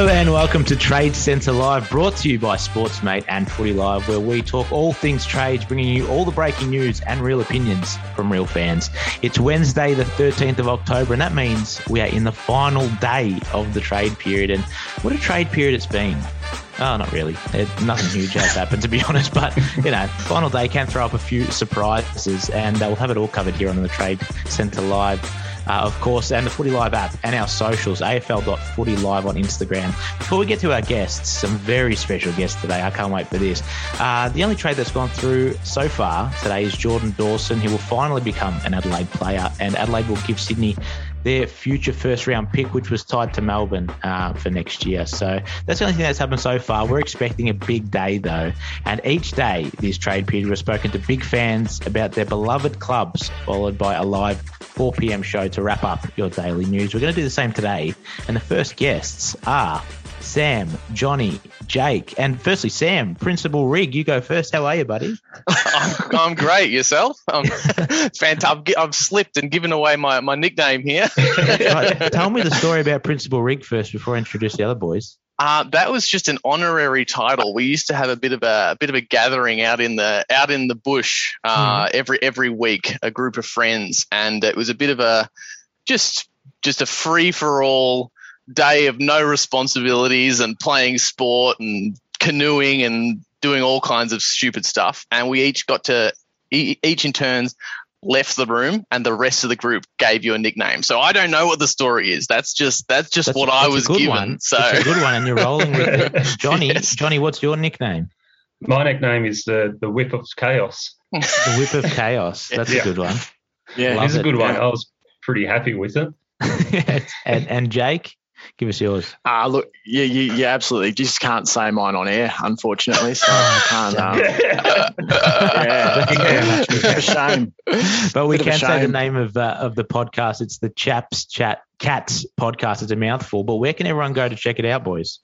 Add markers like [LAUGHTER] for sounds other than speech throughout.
Hello and welcome to Trade Centre Live, brought to you by Sportsmate and Footy Live, where we talk all things trades, bringing you all the breaking news and real opinions from real fans. It's Wednesday, the 13th of October, and that means we are in the final day of the trade period. And what a trade period it's been! Oh, not really. It, nothing huge has happened, to be [LAUGHS] honest. But, you know, final day can throw up a few surprises, and uh, we'll have it all covered here on the Trade Centre Live uh, of course, and the Footy Live app and our socials, afl.footylive on Instagram. Before we get to our guests, some very special guests today. I can't wait for this. Uh, the only trade that's gone through so far today is Jordan Dawson, who will finally become an Adelaide player, and Adelaide will give Sydney their future first round pick, which was tied to Melbourne uh, for next year. So that's the only thing that's happened so far. We're expecting a big day, though. And each day, this trade period, we've spoken to big fans about their beloved clubs, followed by a live 4 p.m. show to wrap up your daily news. We're going to do the same today. And the first guests are Sam, Johnny, Jake, and firstly, Sam, Principal Rig. You go first. How are you, buddy? I'm, I'm great. Yourself? I'm fantastic. I've slipped and given away my, my nickname here. [LAUGHS] right. Tell me the story about Principal Rig first before I introduce the other boys. Uh, that was just an honorary title. We used to have a bit of a, a bit of a gathering out in the out in the bush uh, mm. every every week, a group of friends, and it was a bit of a just just a free for all day of no responsibilities and playing sport and canoeing and doing all kinds of stupid stuff. And we each got to each in turns left the room and the rest of the group gave you a nickname. So I don't know what the story is. That's just that's just that's, what that's I was given. One. So it's a good one and you're rolling with it. [LAUGHS] Johnny, yes. Johnny, what's your nickname? My nickname is the the whip of chaos. [LAUGHS] the whip of chaos. That's yeah. a good one. Yeah, it's a good one. I was pretty happy with it. [LAUGHS] and and Jake? Give us yours. Uh, look, yeah, you, you absolutely just can't say mine on air, unfortunately. So I can't. Um, [LAUGHS] [LAUGHS] yeah, yeah, a shame. But we can say the name of uh, of the podcast. It's the Chaps Chat Cats podcast. It's a mouthful, but where can everyone go to check it out, boys?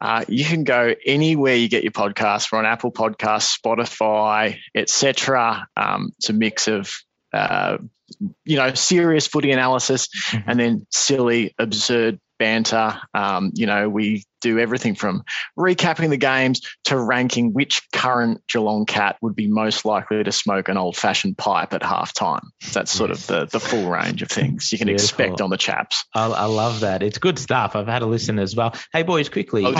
Uh, you can go anywhere you get your podcast. We're on Apple Podcasts, Spotify, etc. Um, it's a mix of uh, you know, serious footy analysis mm-hmm. and then silly, absurd banter. Um, you know, we do everything from recapping the games to ranking which current Geelong cat would be most likely to smoke an old fashioned pipe at halftime. That's sort yes. of the, the full range of things you can Beautiful. expect on the chaps. I, I, love that. It's good stuff. I've had a listen as well. Hey, boys, quickly. Oh,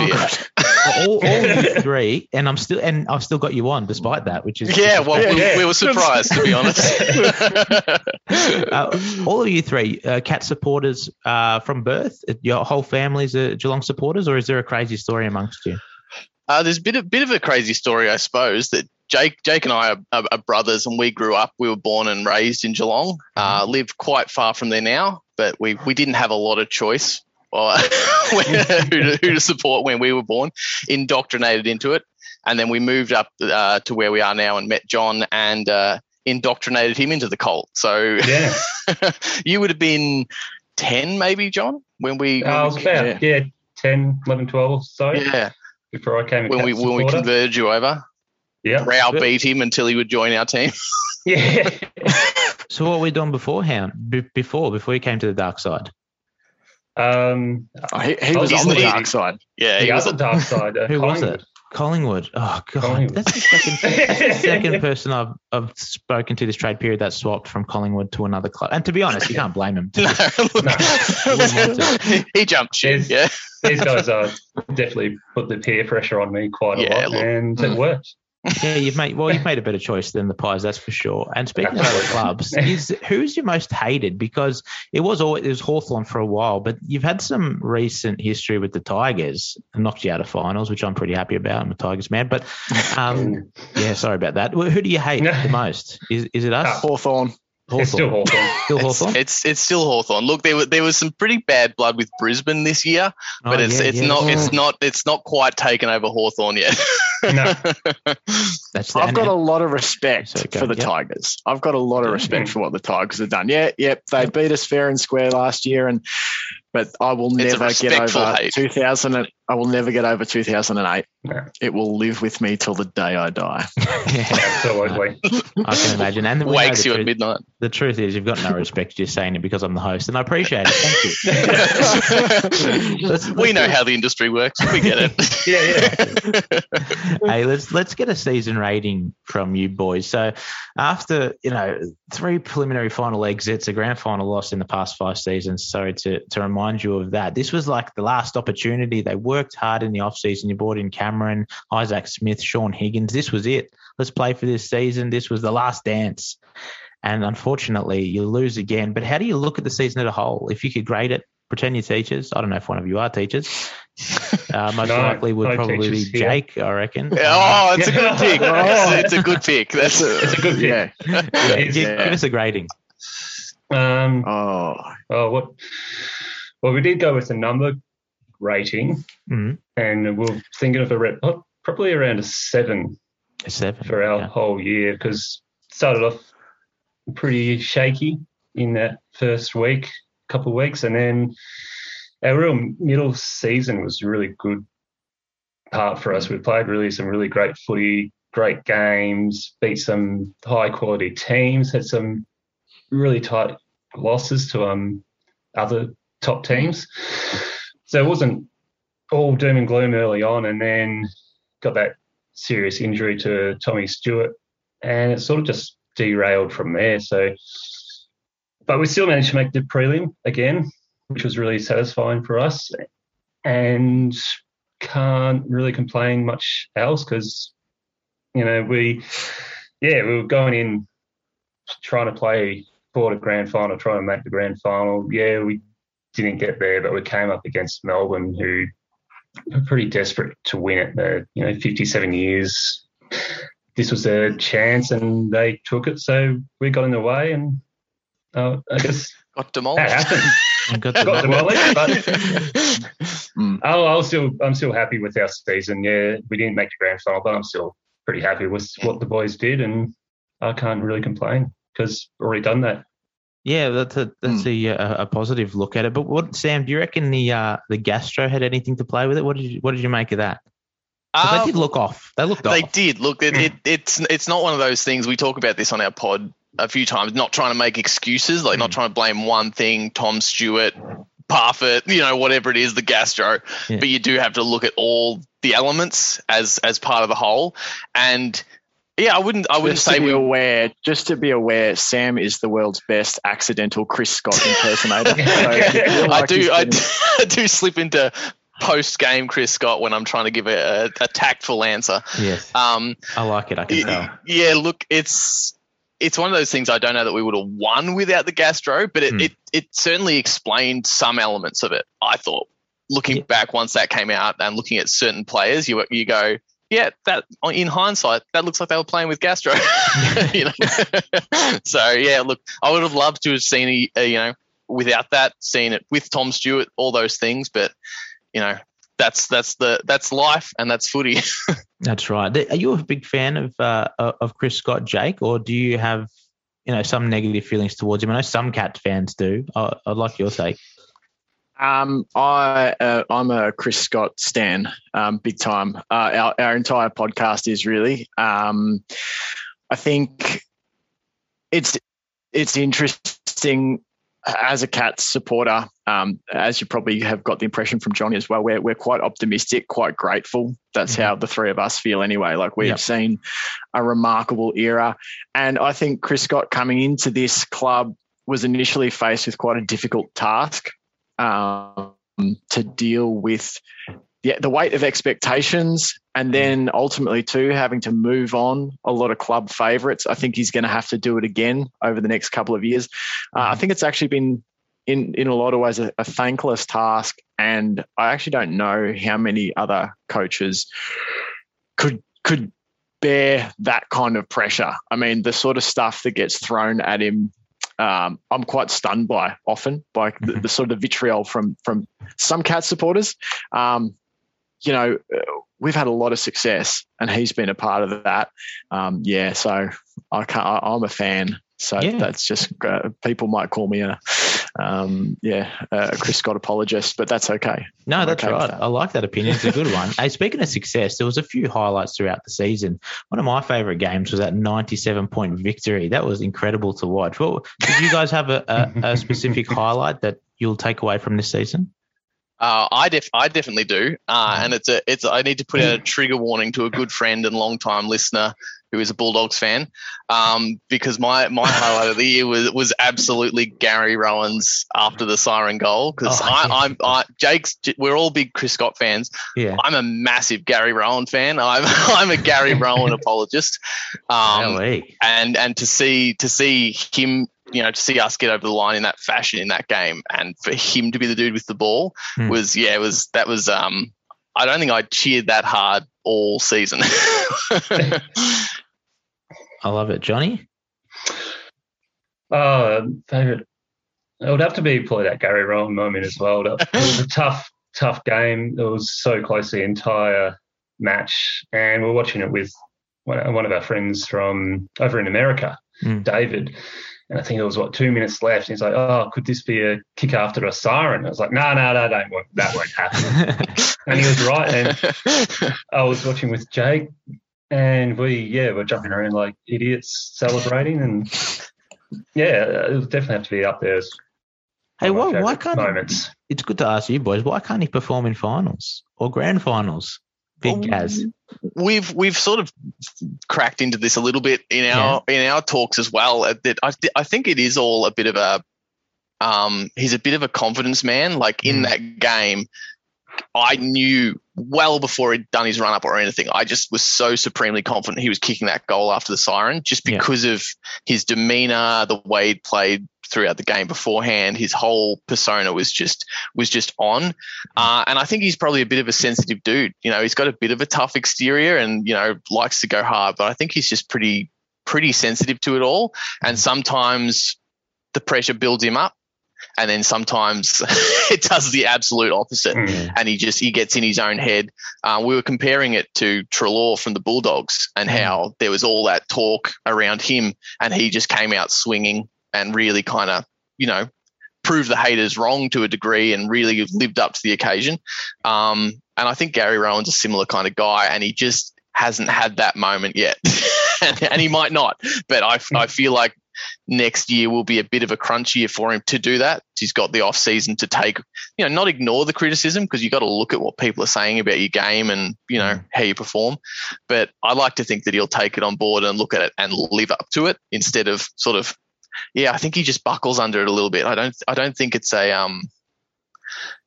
all, all [LAUGHS] three, and I'm still and I've still got you on despite that, which is yeah. Well, yeah, we, yeah. we, were surprised to be honest. [LAUGHS] uh, all of you three, uh, cat supporters uh, from birth. Your whole family's are Geelong supporters, or is there a crazy story amongst you? Uh, there's a bit of bit of a crazy story, I suppose. That Jake, Jake and I are, are, are brothers, and we grew up. We were born and raised in Geelong. Uh, mm-hmm. live quite far from there now, but we we didn't have a lot of choice [LAUGHS] or who, to, who to support when we were born. Indoctrinated into it, and then we moved up uh, to where we are now and met John and uh, indoctrinated him into the cult. So yeah, [LAUGHS] you would have been ten, maybe, John, when we. Uh, when I was about yeah. yeah 10, 11, 12 so. Yeah. Before I came when we when we converted you over. Yeah. Browbeat him until he would join our team. [LAUGHS] yeah. so what were we doing beforehand? B- before before he came to the dark side? Um, oh, he, he was on the dark side. Yeah, he, was on the dark side. Uh, [LAUGHS] Who was it? Collingwood. Oh god, Collingwood. that's the second, that's the [LAUGHS] second person I've I've spoken to this trade period that swapped from Collingwood to another club. And to be honest, you can't blame him. [LAUGHS] no, no. he jumped shit. Yeah, these guys are definitely put the peer pressure on me quite a yeah, lot, look, and mm. it worked yeah, you've made well, you've made a better choice than the Pies, that's for sure. And speaking of other clubs, is who's your most hated? Because it was always it was Hawthorn for a while, but you've had some recent history with the Tigers and knocked you out of finals, which I'm pretty happy about. I'm a Tigers man, but um, [LAUGHS] yeah, sorry about that. Who do you hate the [LAUGHS] most? Is is it us? Uh, Hawthorn. Hawthorn. It's still Hawthorn. [LAUGHS] Still Hawthorn? It's, it's, it's still Hawthorn. Look, there was there was some pretty bad blood with Brisbane this year, oh, but oh, it's yeah, it's yeah. not it's not it's not quite taken over Hawthorn yet. [LAUGHS] no. That's I've got a lot of respect so for the yep. Tigers. I've got a lot of respect for what the Tigers have done. Yeah, yep, they yep. beat us fair and square last year, and but I will never get over 2000. I will never get over 2008. No. It will live with me till the day I die. [LAUGHS] Absolutely. I can imagine. And wakes you truth, at midnight. The truth is, you've got no respect. You're saying it because I'm the host, and I appreciate it. Thank you. [LAUGHS] let's, let's we know how the industry works. We get it. [LAUGHS] yeah, yeah. hey, let's let's get a season rating from you boys. So, after you know three preliminary final exits, a grand final loss in the past five seasons. Sorry to to remind you of that. This was like the last opportunity. They worked hard in the off season. You brought in Cameron, Isaac Smith, Shaun Higgins. This was it. Let's play for this season. This was the last dance. And unfortunately, you lose again. But how do you look at the season as a whole? If you could grade it, pretend you're teachers. I don't know if one of you are teachers. [LAUGHS] Uh, most no, likely would no probably be here. Jake, I reckon. [LAUGHS] Oh, it's a good [LAUGHS] pick. Oh. It's a good pick. That's a, it's a good pick. Yeah. yeah. Give, yeah. give us a grading. Um, oh. oh, what? Well, we did go with a number rating, mm-hmm. and we're thinking of a rep, oh, probably around a seven, a seven for our yeah. whole year because started off pretty shaky in that first week, couple of weeks, and then our real middle season was really good part for us. We played really some really great footy, great games, beat some high quality teams, had some really tight losses to um other top teams. So it wasn't all doom and gloom early on, and then got that serious injury to Tommy Stewart, and it sort of just derailed from there. So, but we still managed to make the prelim again, which was really satisfying for us, and can't really complain much else because you know we, yeah, we were going in trying to play for the grand final, trying to make the grand final. Yeah, we didn't get there, but we came up against Melbourne, who were pretty desperate to win it. They're, you know, 57 years. This was their chance, and they took it. So we got in the way, and uh, I guess got demolished. That happened. [LAUGHS] got, got demolished, but [LAUGHS] mm. I'll, I'll still, I'm still happy with our season. Yeah, we didn't make the grand final, but I'm still pretty happy with what the boys did, and I can't really complain because we've already done that. Yeah, that's a that's mm. a, a positive look at it. But what Sam, do you reckon the uh, the gastro had anything to play with it? What did you what did you make of that? Um, they did look off. They looked they off. did look. It, it, it's it's not one of those things. We talk about this on our pod a few times. Not trying to make excuses, like mm. not trying to blame one thing. Tom Stewart, Parfitt, you know, whatever it is, the gastro. Yeah. But you do have to look at all the elements as as part of the whole. And yeah, I wouldn't. I wouldn't just say we're aware. Just to be aware, Sam is the world's best accidental Chris Scott impersonator. [LAUGHS] so I do. I, [LAUGHS] I do slip into post game Chris Scott when I'm trying to give a, a, a tactful answer. Yes. Um, I like it. I can tell. Yeah. Look, it's it's one of those things I don't know that we would have won without the gastro, but it, mm. it, it certainly explained some elements of it. I thought looking yeah. back once that came out and looking at certain players, you you go, yeah, that in hindsight, that looks like they were playing with Gastro. [LAUGHS] you know? [LAUGHS] so yeah, look, I would have loved to have seen a, a, you know without that, seen it with Tom Stewart, all those things, but you know that's that's the that's life and that's footy. [LAUGHS] that's right. Are you a big fan of uh, of Chris Scott, Jake, or do you have you know some negative feelings towards him? I know some Cat fans do. I, I'd like your take. Um, I uh, I'm a Chris Scott stan, um, big time. Uh, our our entire podcast is really. Um, I think it's it's interesting as a Cats supporter. Um, as you probably have got the impression from Johnny as well, we're we're quite optimistic, quite grateful. That's mm-hmm. how the three of us feel anyway. Like we've yep. seen a remarkable era, and I think Chris Scott coming into this club was initially faced with quite a difficult task um, to deal with the, the weight of expectations and then ultimately too having to move on a lot of club favourites. I think he's going to have to do it again over the next couple of years. Uh, I think it's actually been in in a lot of ways a, a, thankless task, and I actually don't know how many other coaches could could bear that kind of pressure. I mean, the sort of stuff that gets thrown at him um, I'm quite stunned by often by the, mm-hmm. the, sort of vitriol from from some cat supporters. Um, you know, we've had a lot of success, and he's been a part of that. Um, yeah, so I can't. I, am a fan. So yeah. that's just uh, people might call me a um, yeah, a Chris Scott apologist, but that's okay. No, I'm that's okay right. that. I like that opinion. It's a good one. hey, speaking of success, there was a few highlights throughout the season. One of my favourite games was that 97 point victory. That was incredible to watch. Well, did you guys have a, a, a specific highlight that you'll take away from this season? Uh, I def I definitely do, uh, and it's a it's I need to put out a trigger warning to a good friend and long time listener who is a Bulldogs fan, um, because my my highlight of the year was was absolutely Gary Rohan's after the siren goal because Oh, I, yeah. I, Jake's we're all big Chris Scott fans. Yeah. I'm a massive Gary Rohan fan. I'm [LAUGHS] I'm a Gary Rohan [LAUGHS] apologist. Um, and and to see to see him you know to see us get over the line in that fashion in that game and for him to be the dude with the ball Hmm. was yeah it was that was um I don't think I cheered that hard all season. [LAUGHS] I love it. Johnny? Oh, favorite. It would have to be probably that Gary Rohan moment as well. It [LAUGHS] was a tough, tough game. It was so close the entire match, and we're watching it with one one of our friends from over in America, Mm. David. And I think it was what two minutes left. And he's like, "Oh, could this be a kick after a siren?" I was like, "No, no, no, don't. won't- That won't happen." [LAUGHS] and he was right. And [LAUGHS] I was watching with Jake, and we, yeah, we're jumping around like idiots, celebrating, and yeah, it would definitely have to be up there. As hey, why, why can't he, moments? it's good to ask you boys, why can't he perform in finals or grand finals? Big Gaz. we've we've sort of cracked into this a little bit in our in our talks as well. That I I think it is all a bit of a um he's a bit of a confidence man. Like in Mm. that game, I knew well before he'd done his run up or anything. I just was so supremely confident he was kicking that goal after the siren, just Yeah. because of his demeanor, the way he played throughout the game beforehand. His whole persona was just was just on. Uh, and I think he's probably a bit of a sensitive dude. You know, he's got a bit of a tough exterior and, you know, likes to go hard, but I think he's just pretty, pretty sensitive to it all. And sometimes the pressure builds him up. And then sometimes [LAUGHS] it does the absolute opposite Mm. and he just he gets in his own head. Uh, we were comparing it to Treloar from the Bulldogs and how there was all that talk around him, and he just came out swinging and really kind of you know proved the haters wrong to a degree and really lived up to the occasion. Um, and I think Gary Rohan's a similar kind of guy, and he just hasn't had that moment yet, and, [LAUGHS] and he might not. But I, I feel like next year will be a bit of a crunch year for him to do that. He's got the off season to take, you know, not ignore the criticism because you got to look at what people are saying about your game and you know Mm. how you perform. But I like to think that he'll take it on board and look at it and live up to it instead of sort of, yeah, I think he just buckles under it a little bit. I don't, I don't think it's a, um,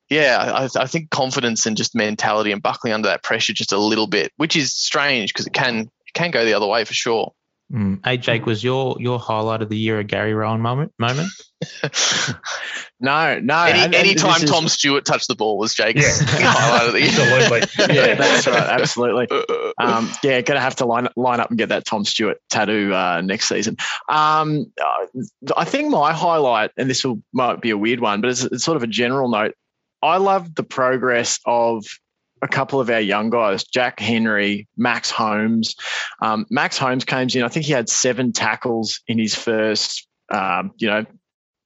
yeah, I, I think confidence and just mentality and buckling under that pressure just a little bit, which is strange because it can, it can go the other way for sure. Mm. Hey, Jake, was your your highlight of the year a Gary Rohan moment? Moment? [LAUGHS] No, no. Any, and- and anytime this is- Tom Stewart touched the ball was Jake's Yeah. [LAUGHS] highlight of the year. Absolutely. [LAUGHS] Yeah, that's right. Absolutely. Um, yeah, going to have to line line up and get that Tom Stewart tattoo uh, next season. Um, uh, I think my highlight, and this will might be a weird one, but it's, it's sort of a general note. I love the progress of a couple of our young guys, Jack Henry, Max Holmes. Um, Max Holmes came in. I think he had seven tackles in his first, um, you know,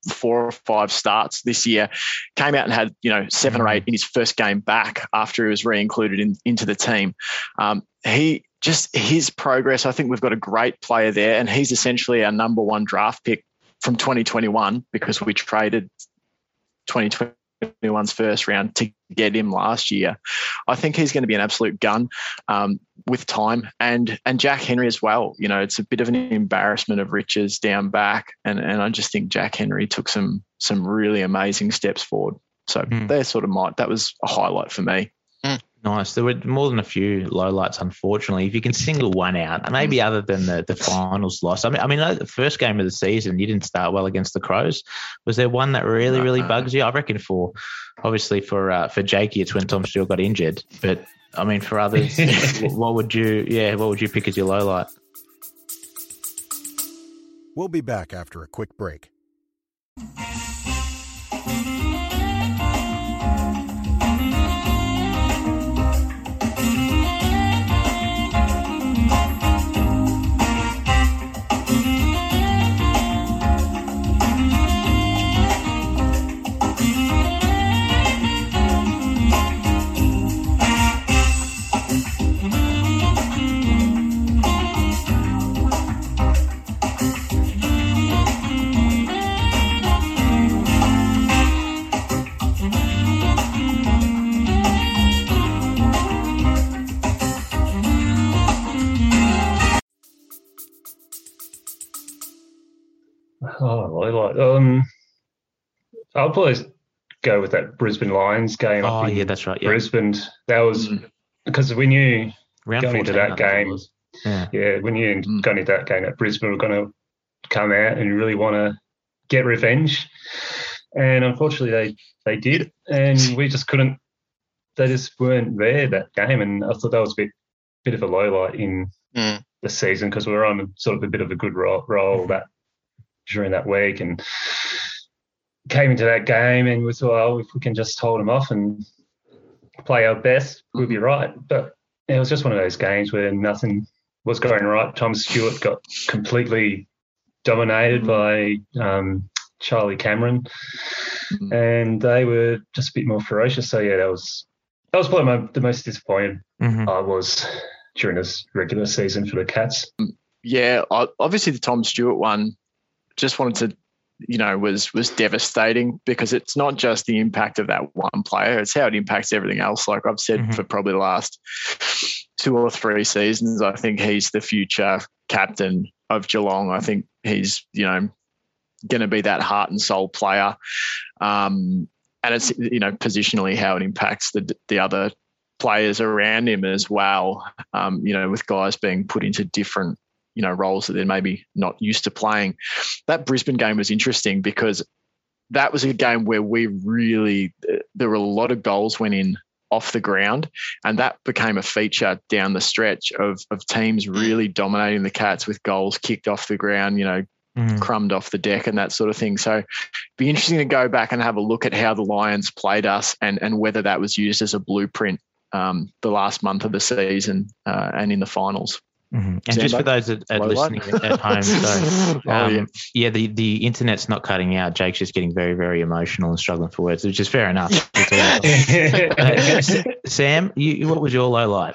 four or five starts this year. Came out and had you know seven or eight in his first game back after he was re-included in, into the team. Um, he just his progress. I think we've got a great player there, and he's essentially our number one draft pick from 2021 because we traded 2021's first round to get him last year. I think he's going to be an absolute gun um, with time, and and Jack Henry as well. You know, it's a bit of an embarrassment of riches down back, and and I just think Jack Henry took some some really amazing steps forward. So Hmm. they're sort of my that was a highlight for me. Nice. There were more than a few lowlights, unfortunately. If you can single one out, maybe other than the, the finals loss. I mean, I mean, the first game of the season, you didn't start well against the Crows. Was there one that really, really No. bugs you? I reckon for, obviously for uh, for Jakey, it's when Tom Stewart got injured. But I mean, for others, [LAUGHS] what would you? Yeah, what would you pick as your low light? We'll be back after a quick break. Low like. Um, I'll probably go with that Brisbane Lions game. Oh, yeah, that's right. Yeah. Brisbane. That was Mm. because we knew Round going into that I think it game. Yeah. yeah, when you Mm. going into that game that Brisbane were going to come out and really want to get revenge, and unfortunately they they did, and we just couldn't. They just weren't there that game, and I thought that was a bit bit of a low light in Mm. the season because we were on sort of a bit of a good roll, roll that during that week, and came into that game and we thought, oh, if we can just hold them off and play our best, we'll be right. But it was just one of those games where nothing was going right. Tom Stewart got completely dominated by um, Charlie Cameron, Mm. and they were just a bit more ferocious. So yeah, that was that was probably my, the most disappointed Mhm. I was during this regular season for the Cats. Yeah, obviously the Tom Stewart one just wanted to, you know, was was devastating because it's not just the impact of that one player; it's how it impacts everything else. Like I've said Mhm. for probably the last two or three seasons, I think he's the future captain of Geelong. I think he's, you know, going to be that heart and soul player. Um, and it's you know positionally how it impacts the the other players around him as well. Um, you know, with guys being put into different you know roles that they're maybe not used to playing. That Brisbane game was interesting because that was a game where we really there were a lot of goals went in off the ground, and that became a feature down the stretch of of teams really dominating the Cats with goals kicked off the ground. You know, Mhm. crumbed off the deck and that sort of thing. So, be interesting to go back and have a look at how the Lions played us and and whether that was used as a blueprint um, the last month of the season uh, and in the finals. Mhm. And just for those that are Low light? listening at home, [LAUGHS] so Oh, um, yeah. yeah. the, the internet's not cutting out. Jake's just getting very, very emotional and struggling for words, which is fair enough. [LAUGHS] [LAUGHS] Uh, Sam, you, what was your low light?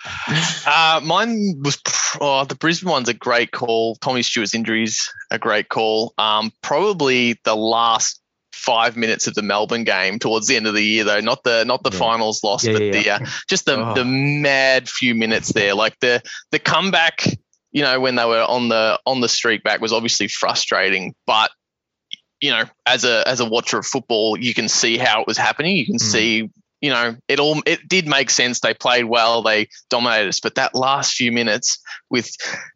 Uh, mine was oh, the Brisbane one's a great call. Tommy Stewart's injuries a great call. Um, probably the last five minutes of the Melbourne game towards the end of the year though, not the not the Yeah. finals loss, Yeah, but yeah, the uh, just the Oh. the mad few minutes there. Like the the comeback, you know, when they were on the on the streak back was obviously frustrating, but you know, as a as a watcher of football, you can see how it was happening. You can Mm. see, you know, it all it did make sense. They played well, they dominated us, but that last few minutes with,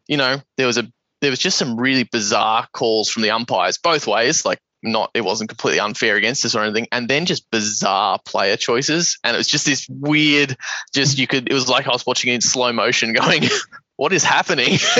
you know, there was a there was just some really bizarre calls from the umpires both ways. Like not it wasn't completely unfair against us or anything, and then just bizarre player choices, and it was just this weird. Just you could it was like I was watching it in slow motion, going. [LAUGHS] What is happening? [LAUGHS] so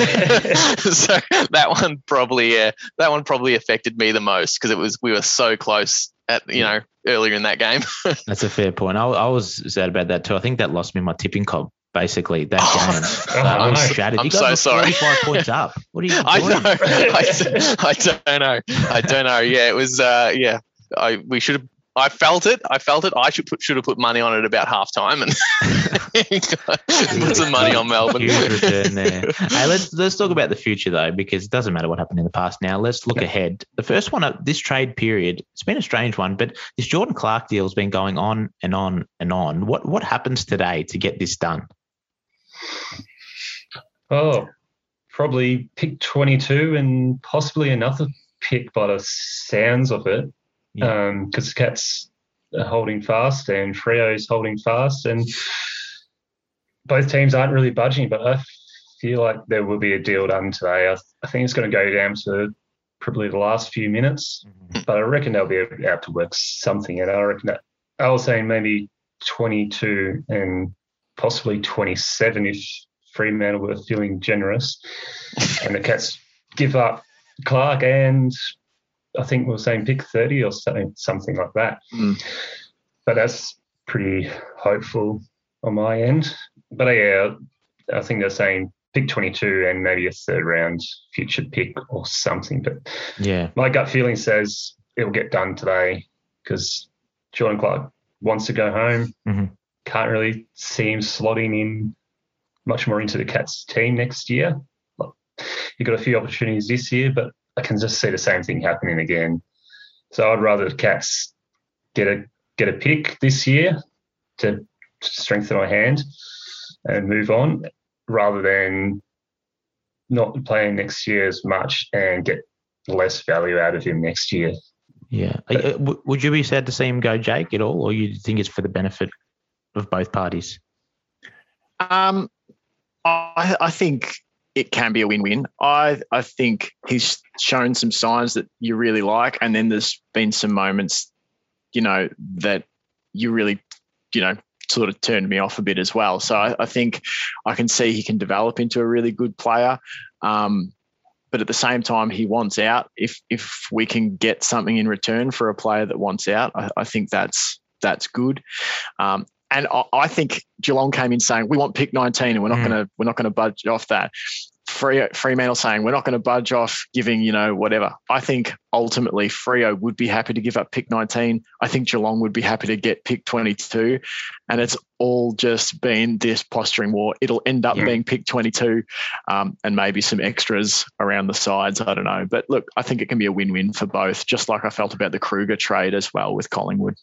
that one probably, yeah, that one probably affected me the most because it was we were so close at you know earlier in that game. [LAUGHS] That's a fair point. I, I was sad about that too. I think that lost me my tipping comp. Basically, that Oh. game. Oh, I was shattered. I'm you so sorry. 45 [LAUGHS] points up. What are you doing? [LAUGHS] I know. [LAUGHS] I, I don't know. I don't know. Yeah, it was. Uh, yeah, I we should have. I felt it. I felt it. I should put should have put money on it about half time and put some money on Melbourne. Huge return there. Hey, let's let's talk about the future though, because it doesn't matter what happened in the past. Now let's look ahead. The first one of this trade period, it's been a strange one, but this Jordan Clark deal has been going on and on and on. What what happens today to get this done? Oh, probably pick 22 and possibly another pick by the sounds of it. Yeah. Um, because Cats are holding fast and Freo's holding fast, and both teams aren't really budging. But I feel like there will be a deal done today. I, I think it's going to go down to probably the last few minutes, mm-hmm. but I reckon they'll be able to work something out. I reckon that I was saying maybe 22 and possibly 27 if Fremantle were feeling generous, [LAUGHS] and the Cats give up Clark and I think we were saying pick 30 or something, something like that. Mm. But that's pretty hopeful on my end. But yeah, I think they're saying pick 22 and maybe a third round future pick or something. But Yeah. my gut feeling says it'll get done today because Jordan Clark wants to go home. Mhm. Can't really see him slotting in much more into the Cats team next year. He got a few opportunities this year, but I can just see the same thing happening again. So I'd rather the Cats get a get a pick this year to strengthen my hand and move on, rather than not playing next year as much and get less value out of him next year. Yeah. Uh, would you be sad to see him go, Jake, at all, or you think it's for the benefit of both parties? Um, I, I think it can be a win-win. I I think he's shown some signs that you really like, and then there's been some moments, you know, that you really, you know, sort of turned me off a bit as well. So I, I think I can see he can develop into a really good player. Um, but at the same time, he wants out. If if we can get something in return for a player that wants out, I, I think that's that's good. Um, and I, I, think Geelong came in saying we want pick 19, and we're not mm. going to we're not going to budge off that. Freo, Fremantle saying we're not going to budge off giving, you know, whatever. I think ultimately Freo would be happy to give up pick 19. I think Geelong would be happy to get pick 22. And it's all just been this posturing war. It'll end up yeah. being pick 22 um, and maybe some extras around the sides. I don't know. But look, I think it can be a win win for both, just like I felt about the Kreuger trade as well with Collingwood.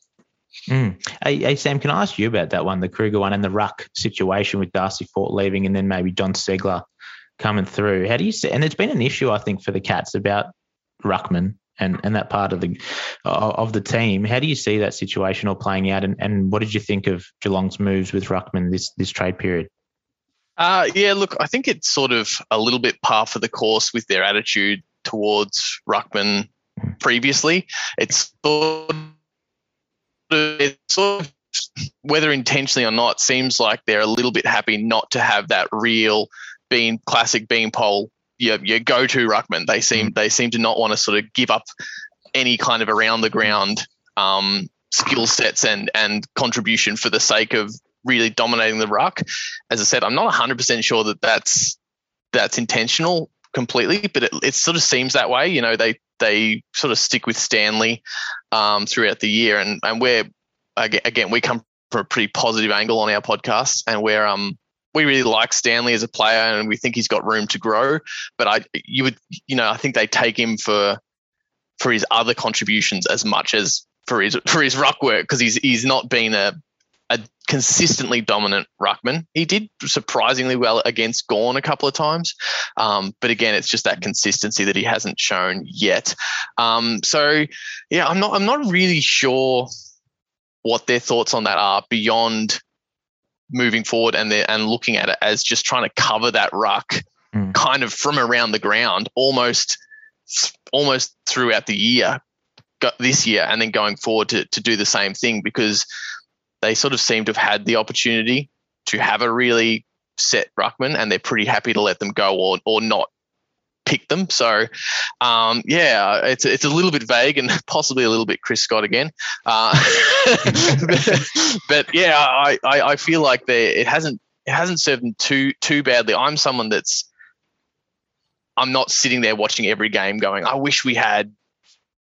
Mm. Hey, hey, Sam, can I ask you about that one, the Kreuger one and the ruck situation with Darcy Fort leaving and then maybe Jon Ceglar coming through. How do you see? And it's been an issue, I think, for the Cats about ruckman and and that part of the of the team. How do you see that situation all playing out? And, and what did you think of Geelong's moves with ruckman this this trade period? Uh, yeah, look, I think it's sort of a little bit par for the course with their attitude towards ruckman previously. It's sort of, it's sort of whether intentionally or not, seems like they're a little bit happy not to have that real being classic Beanpole your, your go-to ruckman. They seem mm. they seem to not want to sort of give up any kind of around the ground um, skill sets and and contribution for the sake of really dominating the ruck. As I said, I'm not 100% sure that that's that's intentional completely, but it, it sort of seems that way. You know, they they sort of stick with Stanley um, throughout the year, and and we're again we come from a pretty positive angle on our podcast, and we're um we really like Stanley as a player and we think he's got room to grow. But I, you would, you know, I think they take him for for his other contributions as much as for his for his ruck work because he's he's not been a a consistently dominant ruckman. He did surprisingly well against Gawn a couple of times, um, but again, it's just that consistency that he hasn't shown yet. Um, so, yeah, I'm not I'm not really sure what their thoughts on that are beyond moving forward and and looking at it as just trying to cover that ruck mm. kind of from around the ground almost almost throughout the year this year and then going forward to, to do the same thing because they sort of seem to have had the opportunity to have a really set ruckman and they're pretty happy to let them go or or not pick them. So, um, yeah, it's it's a little bit vague and [LAUGHS] possibly a little bit Chris Scott again. Uh, [LAUGHS] but, but, yeah, I, I, I feel like they it hasn't it hasn't served them too too badly. I'm someone that's I'm not sitting there watching every game going, I wish we had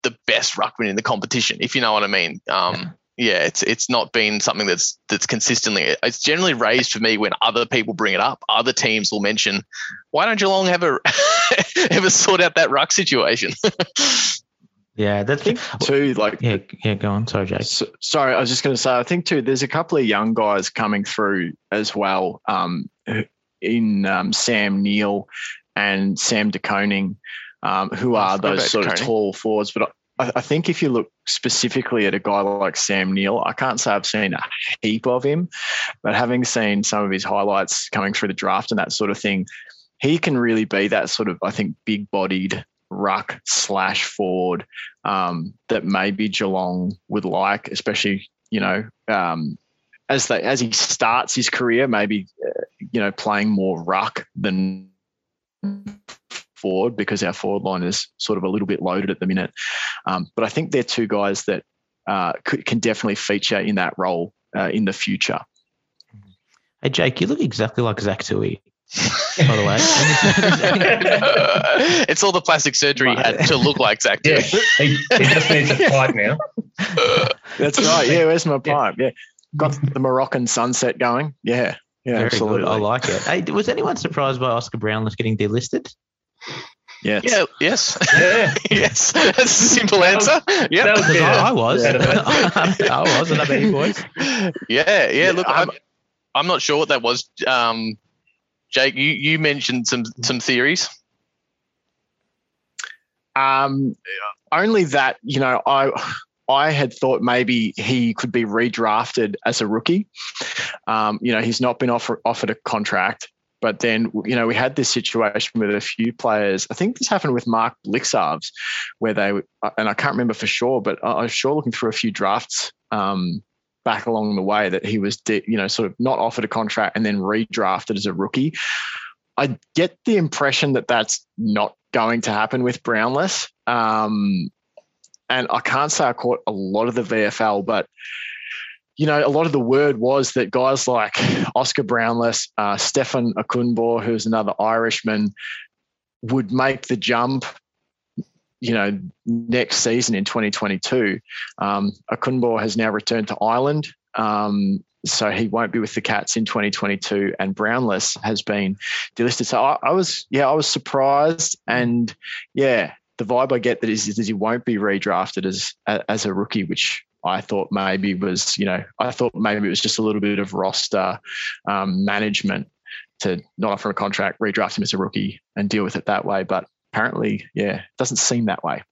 the best ruckman in the competition, if you know what I mean. Um, yeah, it's it's not been something that's that's consistently. It's generally raised for me when other people bring it up. Other teams will mention, "Why don't Geelong ever ever sort out that ruck situation?" [LAUGHS] yeah, that's think too. Like, yeah, yeah. Go on, sorry, Jake. So, sorry, I was just going to say. I think too. There's a couple of young guys coming through as well. Um, in um, Sam Neale and Sam De Koning, um, who are those sort of tall forwards, but I, I think if you look specifically at a guy like Sam Neale, I can't say I've seen a heap of him, but having seen some of his highlights coming through the draft and that sort of thing, he can really be that sort of, I think, big bodied ruck slash forward um, that maybe Geelong would like, especially, you know, um, as they, as he starts his career, maybe, uh, you know, playing more ruck than forward because our forward line is sort of a little bit loaded at the minute. Um, but I think they're two guys that uh, could, can definitely feature in that role uh, in the future. Hey, Jake, you look exactly like Zach Tuohy. by the way. [LAUGHS] it's all the plastic surgery he had to look like Zach. Yeah, he, he, just needs a pipe now. That's right. Yeah, where's my pipe? Yeah, got the Moroccan sunset going. Yeah, yeah, Very absolutely. Good. I like it. Hey, was anyone surprised by Oscar Brownless getting delisted? Yes. Yeah. Yes. Yeah. [LAUGHS] yes. That's a simple answer. Yeah. I, I, was. [LAUGHS] I was, and I bet you boys. Yeah. Yeah. Look, I'm, I'm not sure what that was. Um, Jake, you, you mentioned some some theories. Um, only that you know I. I had thought maybe he could be redrafted as a rookie. Um, you know, he's not been offer, offered a contract, but then you know we had this situation with a few players. I think this happened with Mark Blicavs, where they and I can't remember for sure, but I was sure looking through a few drafts um, back along the way that he was, you know, sort of not offered a contract and then redrafted as a rookie. I get the impression that that's not going to happen with Brownless. Um, and I can't say I caught a lot of the VFL, but you know, a lot of the word was that guys like Oscar Brownless, uh, Stefan Okunbor, who's another Irishman, would make the jump you know, next season in 2022. Um, Okunbor has now returned to Ireland. Um, so he won't be with the Cats in 2022, and Brownless has been delisted. So I, I, was, yeah, I was surprised, and yeah, the vibe I get that is, is he won't be redrafted as as a rookie, which I thought maybe was, you know, I thought maybe it was just a little bit of roster um, management to not offer a contract, redraft him as a rookie, and deal with it that way. But apparently, yeah, it doesn't seem that way.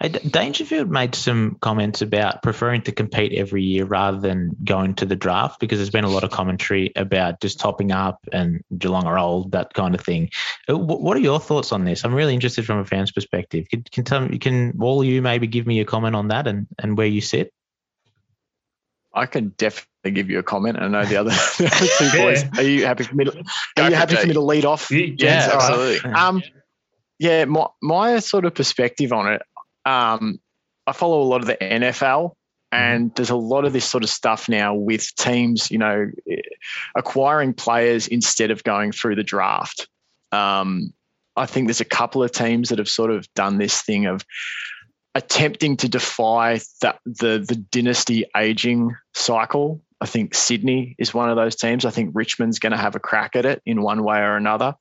Dangerfield made some comments about preferring to compete every year rather than going to the draft because there's been a lot of commentary about just topping up and Geelong are old, that kind of thing. Uh, what are your thoughts on this? I'm really interested from a fan's perspective. Can, can, tell can all of you maybe give me a comment on that and, and where you sit? I can definitely give you a comment. I know the other, [LAUGHS] the other two [LAUGHS] boys. Are you happy for me to, are you happy for me to lead off? Yeah, absolutely. Um, yeah, my, my sort of perspective on it, um, I follow a lot of the NFL, and there's a lot of this sort of stuff now with teams, you know, acquiring players instead of going through the draft. Um, I think there's a couple of teams that have sort of done this thing of attempting to defy that the the dynasty aging cycle. I think Sydney is one of those teams. I think Richmond's going to have a crack at it in one way or another,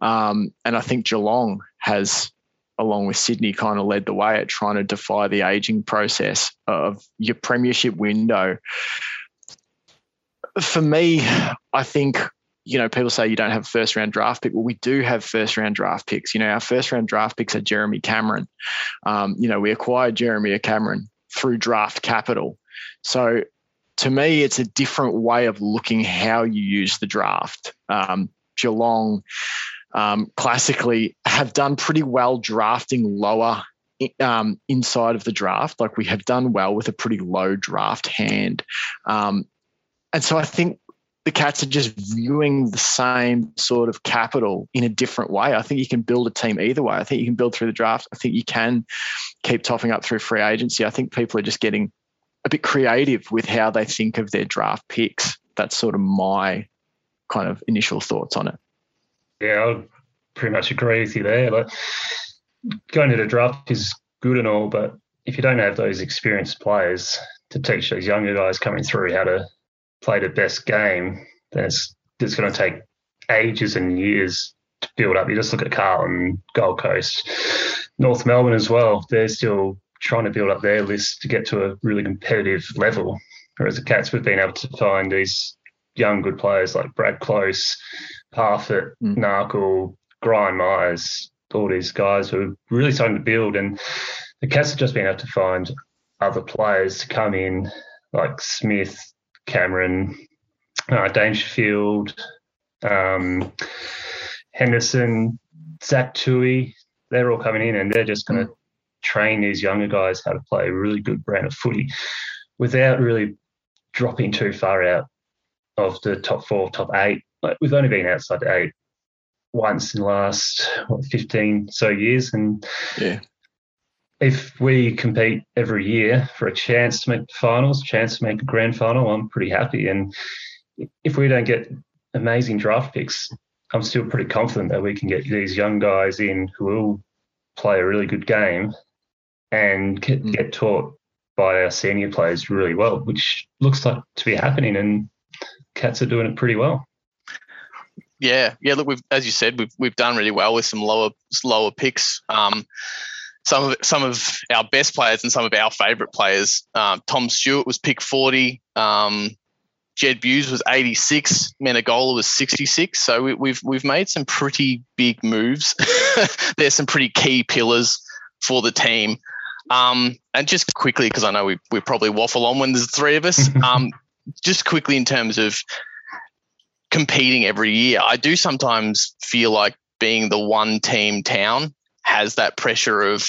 um, and I think Geelong has along with Sydney, kind of led the way at trying to defy the aging process of your premiership window. For me, I think you know, people say you don't have first round draft pick. Well, we do have first round draft picks. You know, our first round draft picks are Jeremy Cameron. Um, you know, we acquired Jeremy Cameron through draft capital. So to me, it's a different way of looking how you use the draft. Um, Geelong um, classically have done pretty well drafting lower um, inside of the draft. Like we have done well with a pretty low draft hand. Um, and so I think the Cats are just viewing the same sort of capital in a different way. I think you can build a team either way. I think you can build through the draft. I think you can keep topping up through free agency. I think people are just getting a bit creative with how they think of their draft picks. That's sort of my kind of initial thoughts on it. Yeah, I pretty much agree with you there. Like going to the draft is good and all, but if you don't have those experienced players to teach those younger guys coming through how to play the best game, then it's it's going to take ages and years to build up. You just look at Carlton, Gold Coast, North Melbourne as well. They're still trying to build up their list to get to a really competitive level. Whereas the Cats, we've been able to find these young good players like Brad Close, Parfitt, mm. Narkle, Gryan Miers, all these guys who are really starting to build. And the Cats have just been able to find other players to come in, like Smith, Cameron, uh, Dangerfield, um, Henderson, Zach Tuohy. They're all coming in and they're just going to mm. train these younger guys how to play a really good brand of footy without really dropping too far out of the top four, top eight. Like we've only been outside eight once in the last what, 15 so years. And yeah. if we compete every year for a chance to make the finals, chance to make a grand final, I'm pretty happy. And if we don't get amazing draft picks, I'm still pretty confident that we can get these young guys in who will play a really good game and get, mm. get taught by our senior players really well, which looks like to be happening. And Cats are doing it pretty well. Yeah, yeah. Look, we've as you said, we've we've done really well with some lower lower picks. Um, some of some of our best players and some of our favourite players. Um, Tom Stewart was pick forty. Um, Jed Bews was 86, Menegola was 66. So we, we've we've made some pretty big moves. [LAUGHS] There's some pretty key pillars for the team. Um, and just quickly, because I know we we probably waffle on when there's three of us. [LAUGHS] Um, just quickly in terms of competing every year, I do sometimes feel like being the one team town has that pressure of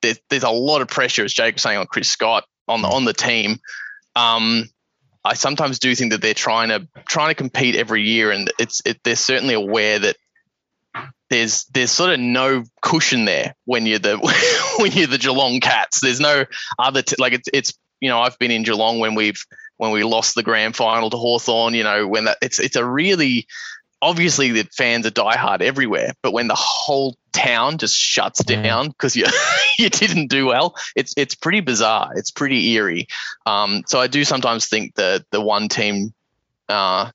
there's, there's a lot of pressure, as Jake was saying on Chris Scott on the on the team. Um, I sometimes do think that they're trying to trying to compete every year, and it's it, they're certainly aware that there's there's sort of no cushion there when you're the [LAUGHS] when you're the Geelong Cats. There's no other t- like it's it's you know I've been in Geelong when we've when we lost the grand final to Hawthorn. You know when that it's it's a really obviously the fans are diehard everywhere, but when the whole town just shuts down because you [LAUGHS] you didn't do well, it's it's pretty bizarre. It's pretty eerie. Um, so I do sometimes think that the one team uh,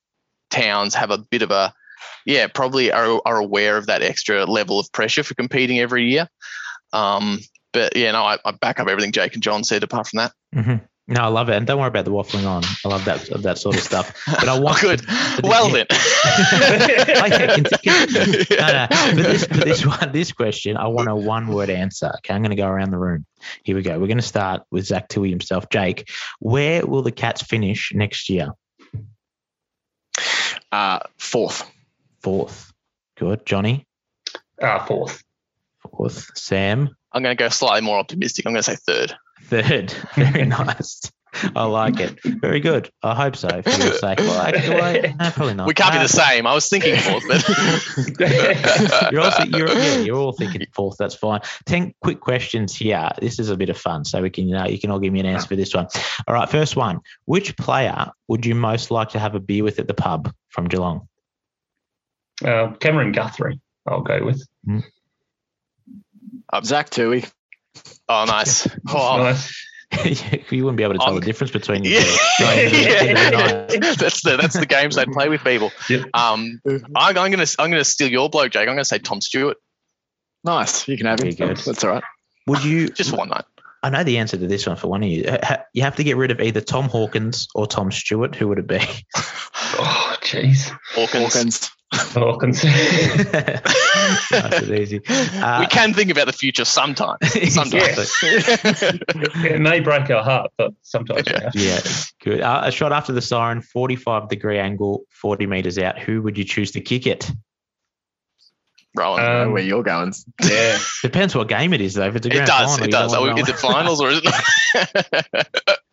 towns have a bit of a yeah probably are, are aware of that extra level of pressure for competing every year. Um, but yeah, no, I, I back up everything Jake and John said. Apart from that, hmm No, I love it, and don't worry about the waffling on. I love that that sort of stuff. But I [LAUGHS] want oh, good. but Well yeah. then, [LAUGHS] continue. [LAUGHS] No, no. For this, for this one, this question, I want a one-word answer. Okay, I'm going to go around the room. Here we go. We're going to start with Zach Tuohy himself. Jake, where will the Cats finish next year? Uh, fourth. Fourth. Good. Johnny, Ah, fourth. fourth. Sam, I'm going to go slightly more optimistic. I'm going to say third. Third. [LAUGHS] Very nice. I like it. Very good. I hope so. For your sake. Well, actually, well, no, probably not. We can't be Uh, the same. I was thinking fourth, but [LAUGHS] you're also you're yeah, [LAUGHS] you're all thinking fourth. That's fine. Ten quick questions here. This is a bit of fun, so we can uh, you can all give me an answer for this one. All right, first one. Which player would you most like to have a beer with at the pub from Geelong? Uh, Cameron Guthrie, I'll go with. Zach Tuohy. Oh, nice. [LAUGHS] Oh, Nice. [LAUGHS] you wouldn't be able to tell I'm- the difference between [LAUGHS] the yeah, two. Going into the- yeah, into the yeah. night. that's the that's the games they play with people. Yep. Um, I'm, I'm gonna I'm gonna steal your bloke, Jake. I'm gonna say Tom Stewart. Nice. You can have him. Good. That's all right. Would you Just one night. I know the answer to this one for one of you. Uh, You have to get rid of either Tom Hawkins or Tom Stewart. Who would it be? [LAUGHS] Oh, jeez. Hawkins. Hawkins. [LAUGHS] nice and easy. Uh, we can think about the future sometimes. [LAUGHS] Sometimes. it may break our heart, but sometimes we have. Yeah, good. Uh, a shot after the siren, 45 degree angle, 40 meters out. Who would you choose to kick it? Rohan. I know Um, where you're going. Yeah. [LAUGHS] Depends what game it is, though. If it's a it does. final, It does. don't Oh, want is it finals or is it [LAUGHS] not?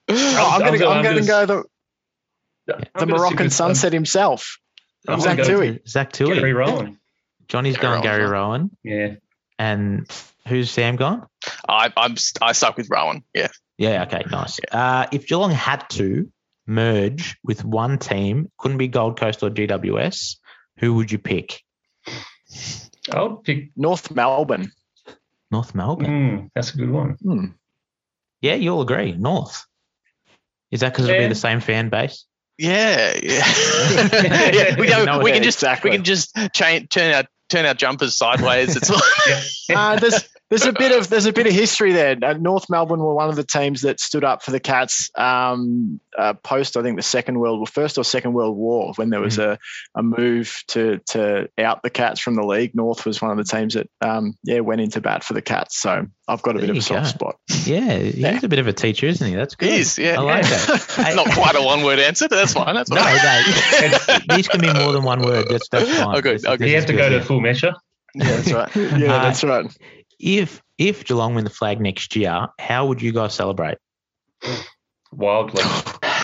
Oh, I'm I'm going to gonna- I'm I'm going to gonna- go the, I'm the Moroccan stick with, um, sunset himself. I'm Zach gonna go Tuohy. Zach Tuohy. Gary Rohan. Johnny's Gary gone Gary Rohan. Yeah. And who's Sam gone? I, I'm I stuck with Rohan. Yeah. Yeah, okay, nice. Uh, if Geelong had to merge with one team, couldn't be Gold Coast or GWS, who would you pick? I'll pick. North Melbourne. North Melbourne. Mm, that's a good one. Hmm. Yeah, you'll agree. North. Is that because it'll be the same fan base? Yeah, yeah. [LAUGHS] yeah we, No, we can just exactly. we can just change, turn our turn our jumpers sideways. It's [LAUGHS] like, Uh, there's there's a bit of there's a bit of history there. Uh, North Melbourne were one of the teams that stood up for the Cats um, uh, post I think the Second World War, first or Second World War, when there was a, a move to to out the Cats from the league. North was one of the teams that um, yeah went into bat for the Cats. So I've got a There bit of a soft go. spot. Yeah, [LAUGHS] he's Yeah. a bit of a teacher, isn't he? That's good. He is, yeah. I like that. [LAUGHS] Not quite a one word answer, but that's fine. That's No, fine. no, [LAUGHS] these can be more than one word. That's that's fine. Oh, good, This- okay. this You have to good, go yeah. to full measure. yeah, that's right. yeah, Uh, that's right. If if Geelong win the flag next year, how would you guys celebrate? Wildly. [LAUGHS]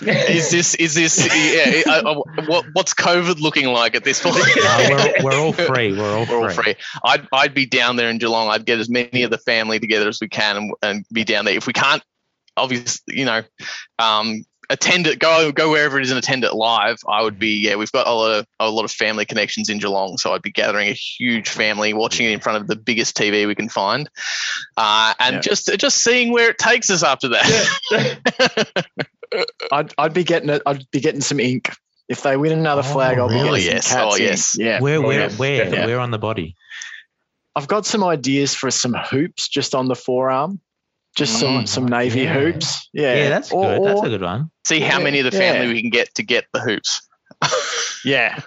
Is this is this yeah? uh, uh, what what's COVID looking like at this point? Uh, we're, we're all [LAUGHS] free. We're all We're all free. free. I'd I'd be down there in Geelong. I'd get as many of the family together as we can and, and be down there. If we can't, obviously, you know, um, attend it. Go go wherever it is and attend it live. I would be. Yeah, we've got a lot of a lot of family connections in Geelong, so I'd be gathering a huge family, watching it in front of the biggest TV we can find, uh, and Yeah. just just seeing where it takes us after that. [LAUGHS] I'd, I'd be getting it. I'd be getting some ink. If they win another Oh, flag, I'll be really? getting Yes. some Cats Oh, ink. yes. Yeah. Where Oh, where where definitely. where on the body? I've got some ideas for some hoops just on the forearm. Just some Mm. some navy Yeah. hoops. Yeah, Yeah, that's Or- good. That's a good one. See how Yeah, many of the yeah. family we can get to get the hoops. [LAUGHS] yeah.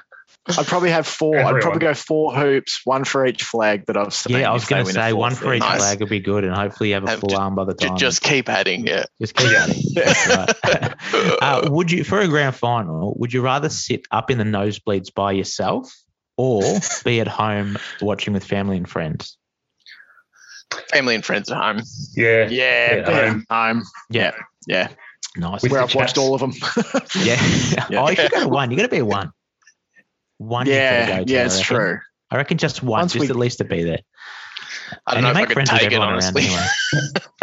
I'd probably have four. I'd probably go four hoops, one for each flag that I've seen. Yeah, I was going to say one for each. Nice. flag would be good, and hopefully you have a Have full ju- arm by the time. Just keep adding, yeah. Just keep adding. [LAUGHS] That's right. [LAUGHS] uh, would you, for a grand final, would you rather sit up in the nosebleeds by yourself or be at home watching with family and friends? Family and friends at home. Yeah. Yeah, Yeah, yeah, home. home. Yeah, Yeah, nice. With where I've watched all of them. [LAUGHS] yeah. [LAUGHS] Yeah. Oh, you could go to one. You got to be one. One. you've gotta yeah, go to, yeah, I it's reckon. true. I reckon just one, Once just we- at least to be there. I don't and know if I make could friends with take it, everyone around honestly. anyway. [LAUGHS]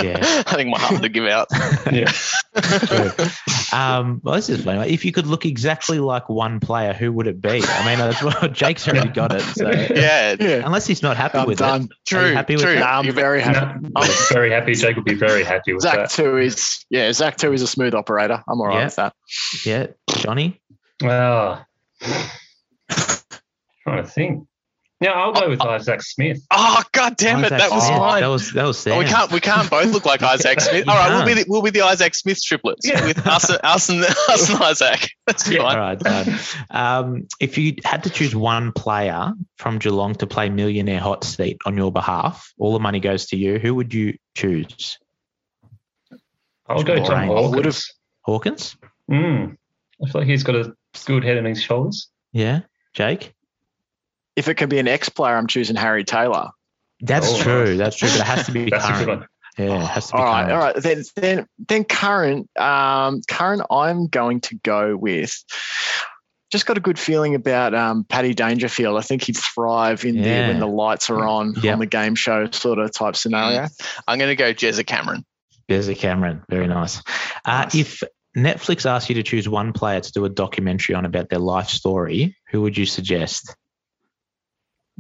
Yeah. I think my heart would give out. [LAUGHS] Yeah. Um, well, this is funny. If you could look exactly like one player, who would it be? I mean, that's what [LAUGHS] Jake's already got it. So yeah, Yeah, unless he's not happy I'm with done. it, Are you true, happy true. that? Nah, I'm very happy. No, I'm very happy. Jake will be very happy with Zach that. two is yeah. Zach two is a smooth operator. I'm all right Yeah. with that. yeah, Johnny. Ah. [SIGHS] trying to think. Yeah, I'll go with Isaac Smith. Oh god damn it, Isaac that was Smith. mine. That was that was Oh, we can't we can't both look like [LAUGHS] Isaac Smith. All right, we'll be the, we'll be the Isaac Smith triplets Yeah. with us, us and [LAUGHS] us and Isaac. That's Yeah. fine. All right, done. Um, if you had to choose one player from Geelong to play millionaire hot seat on your behalf, all the money goes to you. Who would you choose? I'll go Tom Brain. Hawkins. Hawkins? Mm. I feel like he's got a good head on his shoulders. Yeah, Jake. If it can be an ex player, I'm choosing Harry Taylor. That's Oh, true. That's true. But it has to be [LAUGHS] current. Yeah, it has to be All right, current. all right. Then then then current um current I'm going to go with just got a good feeling about um, Paddy Dangerfield. I think he'd thrive in there when the lights are on Yep. on the game show sort of type scenario. I'm going to go Jezza Cameron. There's a Cameron. Very nice. Uh, Nice. if Netflix asked you to choose one player to do a documentary on about their life story, who would you suggest?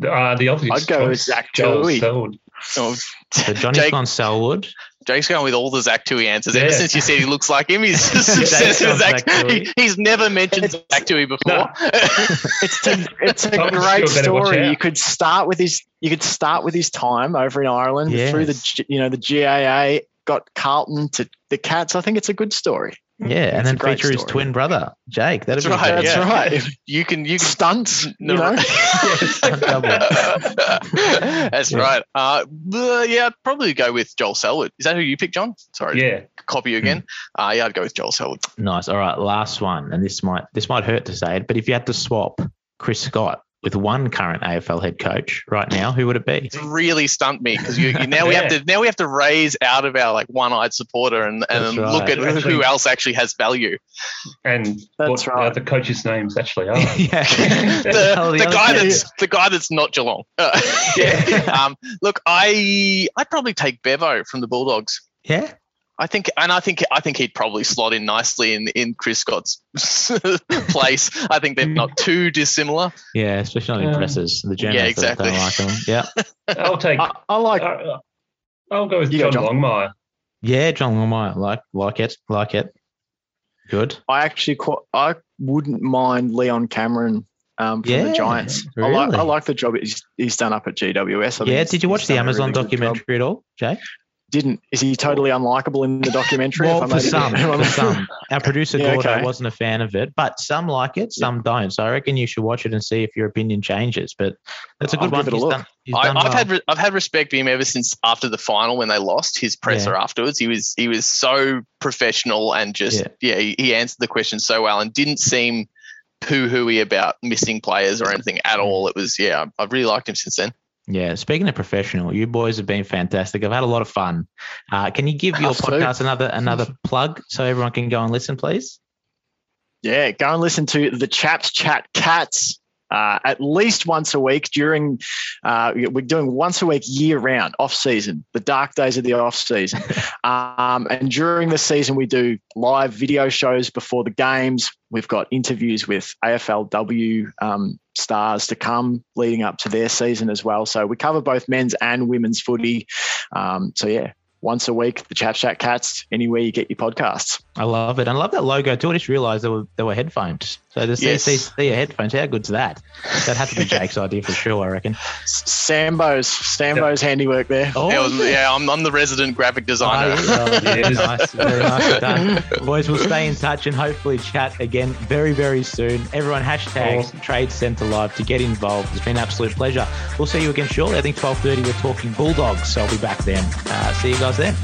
Uh, the obvious I'd go with choice, Zach Joel Tuohy. Selwood. Oh, [LAUGHS] So Johnny's Jake, gone Selwood. Jake's going with all the Zach Tuohy answers. Ever since you said he looks like him, he's [LAUGHS] just Jake's obsessed with gone Zach. Zach He, he's never mentioned Zach Tuohy before. No. [LAUGHS] It's a, it's a great Stewart better watch story. You could start with his you could start with his time over in Ireland through the you know the GAA got Carlton to the Cats. I think it's a good story. Yeah, and then great feature his twin brother, Jake. That'd That's be right, great. That's yeah. right. you can you can Stunts, [LAUGHS] you know. [LAUGHS] Stunt. [LAUGHS] That's Yeah. right. Uh, uh, yeah, I'd probably go with Joel Selwood. Is that who you picked, John? Sorry, Yeah. to copy you again. Uh, yeah, I'd go with Joel Selwood. Nice. All right, last one, and this might this might hurt to say it, but if you had to swap Chris Scott with one current AFL head coach right now, who would it be? It's really stumped me because you, you now we have to now we have to raise out of our like one-eyed supporter and, and That's look right. at who else actually has value. And That's what right. the coaches' names actually are. [LAUGHS] yeah. [LAUGHS] the, Oh, the the guy guy. that's the guy that's not Geelong. [LAUGHS] Yeah. um, look, I I'd probably take Bevo from the Bulldogs. Yeah. I think, and I think, I think he'd probably slot in nicely in in Chris Scott's [LAUGHS] place. I think they're not [LAUGHS] too dissimilar. Yeah, especially not in Um, presses. The Germans yeah, exactly. don't like them. Yeah. [LAUGHS] I'll take. I, I like uh, I'll go with You go, John John. Longmire. Yeah, John Longmire. Like like it. Like it. Good. I actually quite, I wouldn't mind Leon Cameron um, from Yeah, the Giants. I like really? I like the job he's, he's done up at GWS. I yeah, did you watch the Amazon really documentary at all, Jay? Didn't is he totally unlikable in the documentary? Well, for some, [LAUGHS] for some. Our producer Yeah, Gordo okay. wasn't a fan of it, but some like it, some don't. So I reckon you should watch it and see if your opinion changes. But that's a good I'll one. give it a He's look. done, he's I, I've well. had re- I've had respect for him ever since after the final when they lost his presser afterwards. He was he was so professional and just Yeah. yeah, he, he answered the question so well and didn't seem poo hooey about missing players or anything at mm. all. It was yeah, I- I've really liked him since then. Yeah, speaking of professional, you boys have been fantastic. I've had a lot of fun. Uh, can you give [LAUGHS] your too. podcast another another [LAUGHS] plug so everyone can go and listen, please? Yeah, go and listen to the Chaps Chat Cats uh, at least once a week during. Uh, we're doing once a week year round, off season, the dark days of the off season, [LAUGHS] um, and during the season we do live video shows before the games. We've got interviews with AFLW um, stars to come leading up to their season as well. So we cover both men's and women's footy. Um, so yeah. Once a week, the Chaps Chat Cats, anywhere you get your podcasts. I love it. I love that logo too. I just realised there were there were headphones. So the Yes. CCC headphones. How good's that? That had to be Jake's [LAUGHS] idea for sure. I reckon. Sambo's Sambo's handiwork there. Oh, Yeah, I was- yeah, I'm, I'm the resident graphic designer. Oh, yeah. [LAUGHS] Yeah. Very nice. Very nicely done. Boys, we'll stay in touch and hopefully chat again very, very soon. Everyone, hashtag Awesome. Trade Centre Live to get involved. It's been an absolute pleasure. We'll see you again shortly. I think 12.30 we're talking Bulldogs, so I'll be back then. Uh, see you guys then.